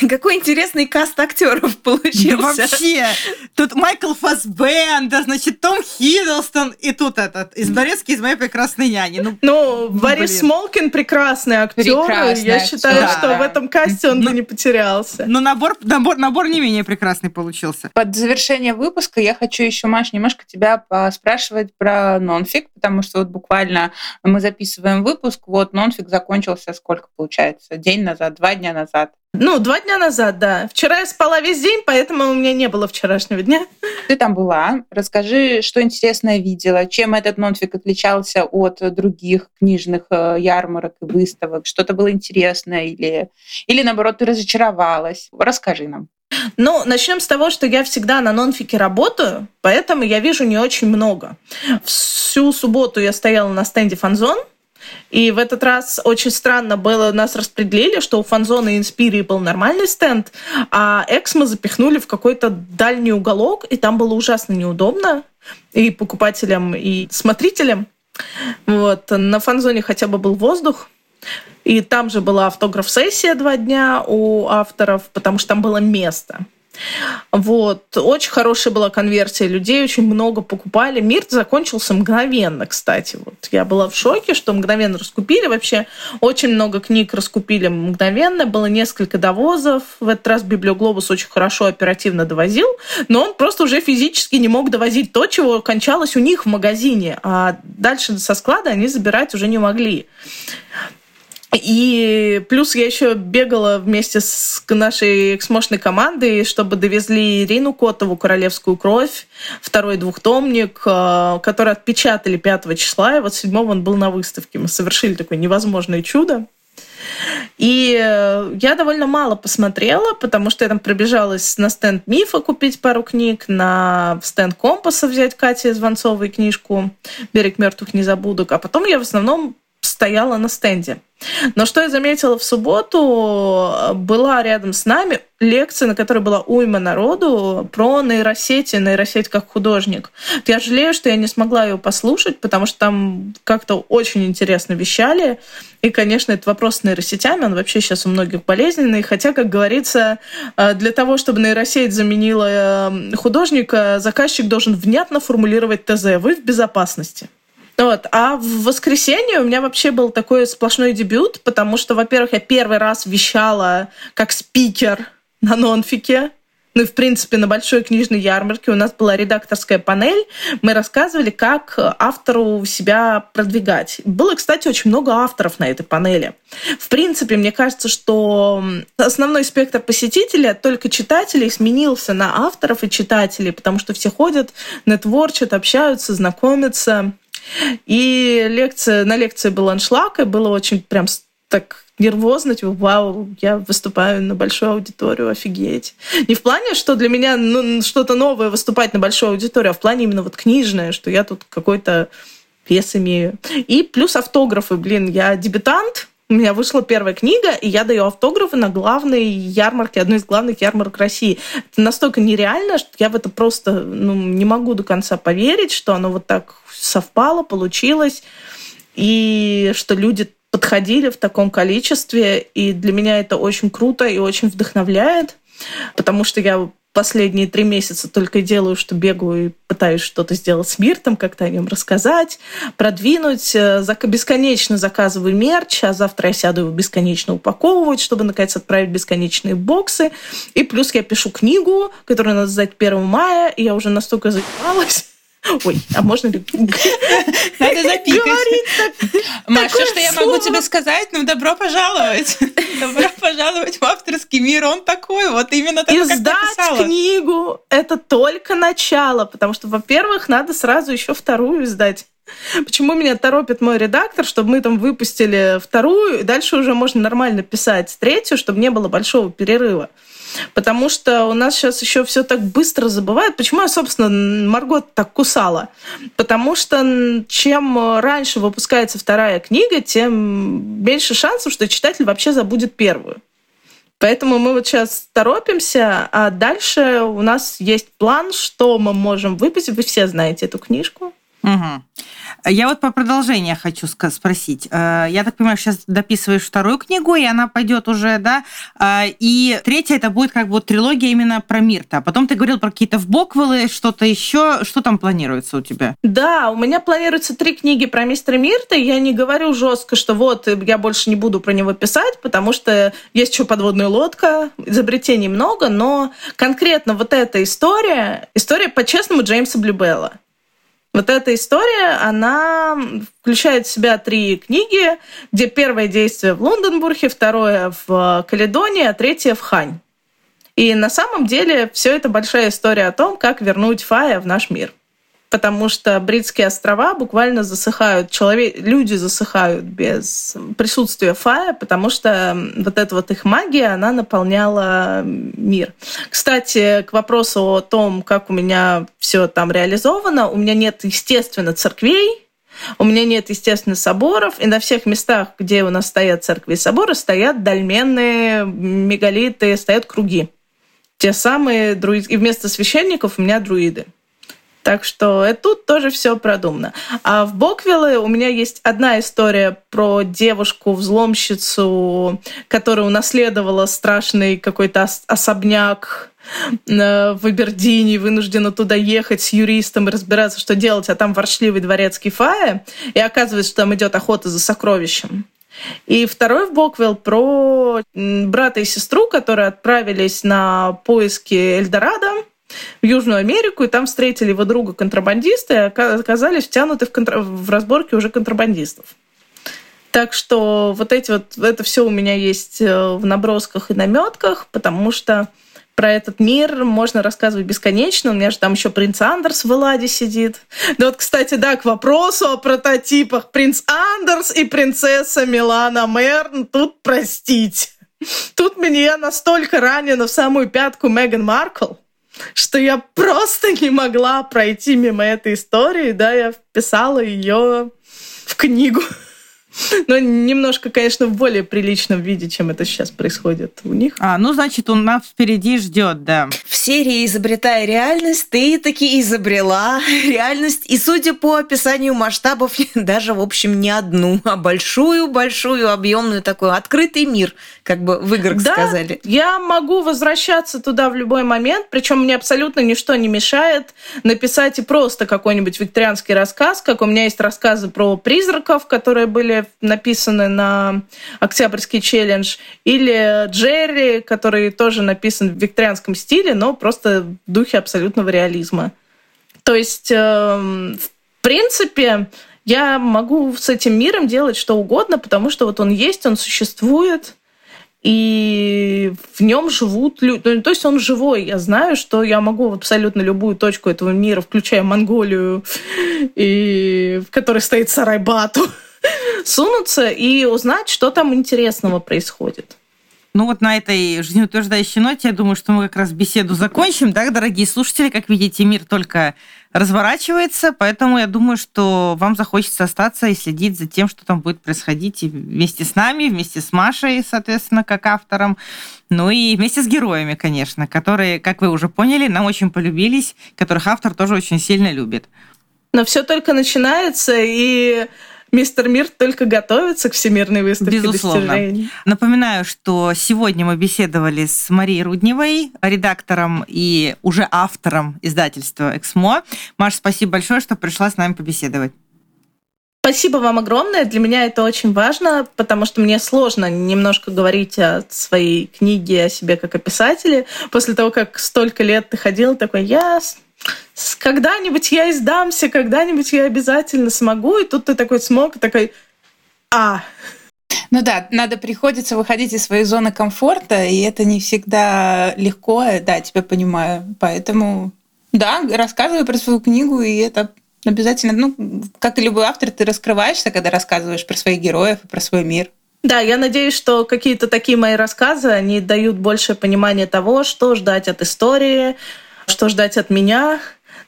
Какой интересный каст актеров получился.
Да вообще. Тут Майкл Фасбендер, значит, Том Хиддлстон и тут этот, из Борецки, из моей прекрасной няни.
Ну, ну Борис блин. Смолкин прекрасный актер. Прекрасный Я актер. считаю, да. что в этом касте он но, бы не потерялся.
Но набор, набор, набор не менее прекрасный получился.
Под завершение выпуска я хочу еще, Маш, немножко тебя спрашивать про нонфик, потому что вот буквально мы записываем выпуск, вот нонфик закончился сколько получается? День назад, два дня назад.
Ну, два дня назад, да. Вчера я спала весь день, поэтому у меня не было вчерашнего дня.
Ты там была. Расскажи, что интересное видела, чем этот нонфик отличался от других книжных э, ярмарок и выставок, что-то было интересное или, или наоборот, ты разочаровалась. Расскажи нам.
Ну, начнем с того, что я всегда на нонфике работаю, поэтому я вижу не очень много. Всю субботу я стояла на стенде Фанзон, и в этот раз очень странно было, нас распределили, что у Фанзона и Инспирии был нормальный стенд, а Эксмо запихнули в какой-то дальний уголок, и там было ужасно неудобно и покупателям, и смотрителям. Вот. На Фанзоне хотя бы был воздух, и там же была автограф-сессия два дня у авторов, потому что там было место. Вот. Очень хорошая была конверсия людей, очень много покупали. Мир закончился мгновенно, кстати. Вот. Я была в шоке, что мгновенно раскупили. Вообще очень много книг раскупили мгновенно. Было несколько довозов. В этот раз Библиоглобус очень хорошо, оперативно довозил. Но он просто уже физически не мог довозить то, чего кончалось у них в магазине. А дальше со склада они забирать уже не могли. И плюс я еще бегала вместе с нашей эксмошной командой, чтобы довезли Ирину Котову «Королевскую кровь», второй двухтомник, э, который отпечатали 5 числа, и вот 7 он был на выставке. Мы совершили такое невозможное чудо. И э, я довольно мало посмотрела, потому что я там пробежалась на стенд Мифа купить пару книг, на стенд Компаса взять Катя Звонцовой книжку «Берег мертвых незабудок», а потом я в основном стояла на стенде. Но что я заметила в субботу, была рядом с нами лекция, на которой была уйма народу про нейросети, нейросеть как художник. Я жалею, что я не смогла ее послушать, потому что там как-то очень интересно вещали. И, конечно, этот вопрос с нейросетями, он вообще сейчас у многих болезненный. Хотя, как говорится, э, для того, чтобы нейросеть заменила э, художника, заказчик должен внятно формулировать ТЗ. Вы в безопасности. Вот. А в воскресенье у меня вообще был такой сплошной дебют, потому что, во-первых, я первый раз вещала как спикер на нонфике. Ну и, в принципе, на большой книжной ярмарке у нас была редакторская панель. Мы рассказывали, как автору себя продвигать. Было, кстати, очень много авторов на этой панели. В принципе, мне кажется, что основной спектр посетителей только читателей сменился на авторов и читателей, потому что все ходят, нетворчат, общаются, знакомятся. И лекция, на лекции был аншлаг, и было очень прям так нервозно, типа, вау, я выступаю на большую аудиторию, офигеть. Не в плане, что для меня ну, что-то новое выступать на большую аудиторию, а в плане именно вот книжное, что я тут какой-то вес имею. И плюс автографы. Блин, я дебютант, у меня вышла первая книга, и я даю автографы на главной ярмарке, одной из главных ярмарок России. Это настолько нереально, что я в это просто ну, не могу до конца поверить, что оно вот так совпало, получилось, и что люди подходили в таком количестве, и для меня это очень круто и очень вдохновляет, потому что я последние три месяца только делаю, что бегаю и пытаюсь что-то сделать с Миртом, как-то о нем рассказать, продвинуть. Э, бесконечно заказываю мерч, а завтра я сяду его бесконечно упаковывать, чтобы, наконец, отправить бесконечные боксы. И плюс я пишу книгу, которую надо сдать 1 мая, и я уже настолько заебалась, Ой, а можно ли
Надо запикать. Маша, что я могу тебе сказать? Ну, добро пожаловать. Добро пожаловать в авторский мир. Он такой, вот именно так, как
Издать книгу – это только начало, потому что, во-первых, надо сразу еще вторую издать. Почему меня торопит мой редактор, чтобы мы там выпустили вторую, и дальше уже можно нормально писать третью, чтобы не было большого перерыва. Потому что у нас сейчас еще все так быстро забывают. Почему я, собственно, Маргот так кусала? Потому что чем раньше выпускается вторая книга, тем меньше шансов, что читатель вообще забудет первую. Поэтому мы вот сейчас торопимся, а дальше у нас есть план, что мы можем выпустить. Вы все знаете эту книжку.
Угу. Я вот по продолжению хочу спросить. Э, я так понимаю, сейчас дописываешь вторую книгу, и она пойдет уже, да? Э, и третья это будет как бы трилогия именно про Мирта. Потом ты говорил про какие-то вбоквелы, что-то еще. Что там планируется у тебя?
Да, у меня планируется три книги про мистера Мирта. Я не говорю жестко, что вот я больше не буду про него писать, потому что есть еще подводная лодка, изобретений много, но конкретно вот эта история, история по-честному Джеймса Блюбелла. Вот эта история, она включает в себя три книги, где первое действие в Лондонбурге, второе в Каледонии, а третье в Хань. И на самом деле все это большая история о том, как вернуть Фая в наш мир потому что Бритские острова буквально засыхают, человек, люди засыхают без присутствия Фая, потому что вот эта вот их магия, она наполняла мир. Кстати, к вопросу о том, как у меня все там реализовано, у меня нет, естественно, церквей, у меня нет, естественно, соборов, и на всех местах, где у нас стоят церкви и соборы, стоят дольменные мегалиты, стоят круги. Те самые друиды. И вместо священников у меня друиды. Так что и тут тоже все продумано. А в Боквилле у меня есть одна история про девушку-взломщицу, которая унаследовала страшный какой-то особняк э, в Абердине, вынуждена туда ехать с юристом и разбираться, что делать, а там воршливый дворецкий Фая, и оказывается, что там идет охота за сокровищем. И второй в Боквилл про брата и сестру, которые отправились на поиски Эльдорадо, в Южную Америку, и там встретили его друга контрабандисты, и оказались втянуты в, контр... в разборки уже контрабандистов. Так что вот эти вот, это все у меня есть э, в набросках и наметках, потому что про этот мир можно рассказывать бесконечно. У меня же там еще принц Андерс в Эладе сидит. Да вот, кстати, да, к вопросу о прототипах. Принц Андерс и принцесса Милана Мерн. Тут простить. Тут меня настолько ранено в самую пятку Меган Маркл, что я просто не могла пройти мимо этой истории, да, я вписала ее в книгу. Но немножко, конечно, в более приличном виде, чем это сейчас происходит у них.
А, ну, значит, он нас впереди ждет, да.
В серии «Изобретая реальность» ты таки изобрела реальность. И, судя по описанию масштабов, даже, в общем, не одну, а большую-большую, объемную такой открытый мир, как бы в играх
да,
сказали.
я могу возвращаться туда в любой момент, причем мне абсолютно ничто не мешает написать и просто какой-нибудь викторианский рассказ, как у меня есть рассказы про призраков, которые были написаны на Октябрьский челлендж, или Джерри, который тоже написан в викторианском стиле, но просто в духе абсолютного реализма. То есть, эм, в принципе, я могу с этим миром делать что угодно, потому что вот он есть, он существует, и в нем живут люди. Ну, то есть он живой. Я знаю, что я могу в абсолютно любую точку этого мира, включая Монголию, и в которой стоит Сарайбату, сунуться и узнать, что там интересного происходит.
Ну вот на этой жизнеутверждающей ноте, я думаю, что мы как раз беседу закончим, да, дорогие слушатели. Как видите, мир только разворачивается, поэтому я думаю, что вам захочется остаться и следить за тем, что там будет происходить и вместе с нами, вместе с Машей, соответственно, как автором, ну и вместе с героями, конечно, которые, как вы уже поняли, нам очень полюбились, которых автор тоже очень сильно любит.
Но все только начинается, и Мистер Мир только готовится к Всемирной выставке
Безусловно.
достижений.
Напоминаю, что сегодня мы беседовали с Марией Рудневой, редактором и уже автором издательства «Эксмо». Маш, спасибо большое, что пришла с нами побеседовать.
Спасибо вам огромное. Для меня это очень важно, потому что мне сложно немножко говорить о своей книге, о себе как о писателе. После того, как столько лет ты ходил, такой, я когда-нибудь я издамся, когда-нибудь я обязательно смогу, и тут ты такой смог, такой, а,
ну да, надо приходится выходить из своей зоны комфорта, и это не всегда легко, да, тебя понимаю. Поэтому, да, рассказывай про свою книгу, и это обязательно, ну, как и любой автор, ты раскрываешься, когда рассказываешь про своих героев и про свой мир.
Да, я надеюсь, что какие-то такие мои рассказы, они дают большее понимание того, что ждать от истории, что ждать от меня.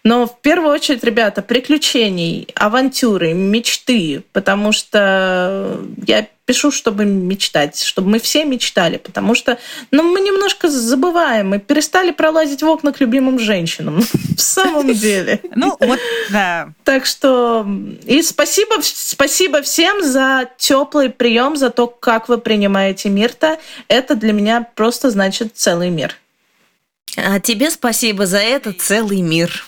Но в первую очередь, ребята, приключений, авантюры, мечты, потому что я пишу, чтобы мечтать, чтобы мы все мечтали, потому что ну, мы немножко забываем, мы перестали пролазить в окна к любимым женщинам. В самом деле.
Ну, вот, да.
Так что и спасибо, спасибо всем за теплый прием, за то, как вы принимаете мир-то. Это для меня просто значит целый мир.
А тебе спасибо за это целый мир.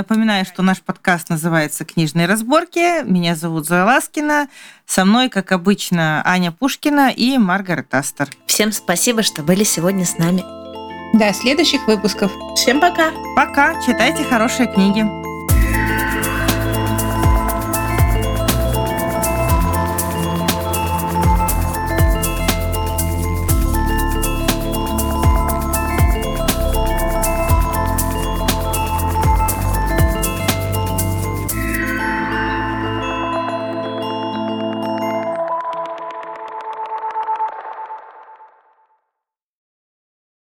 Напоминаю, что наш подкаст называется «Книжные разборки». Меня зовут Зоя Ласкина. Со мной, как обычно, Аня Пушкина и Маргарет Астер.
Всем спасибо, что были сегодня с нами.
До следующих выпусков.
Всем пока.
Пока. Читайте хорошие книги.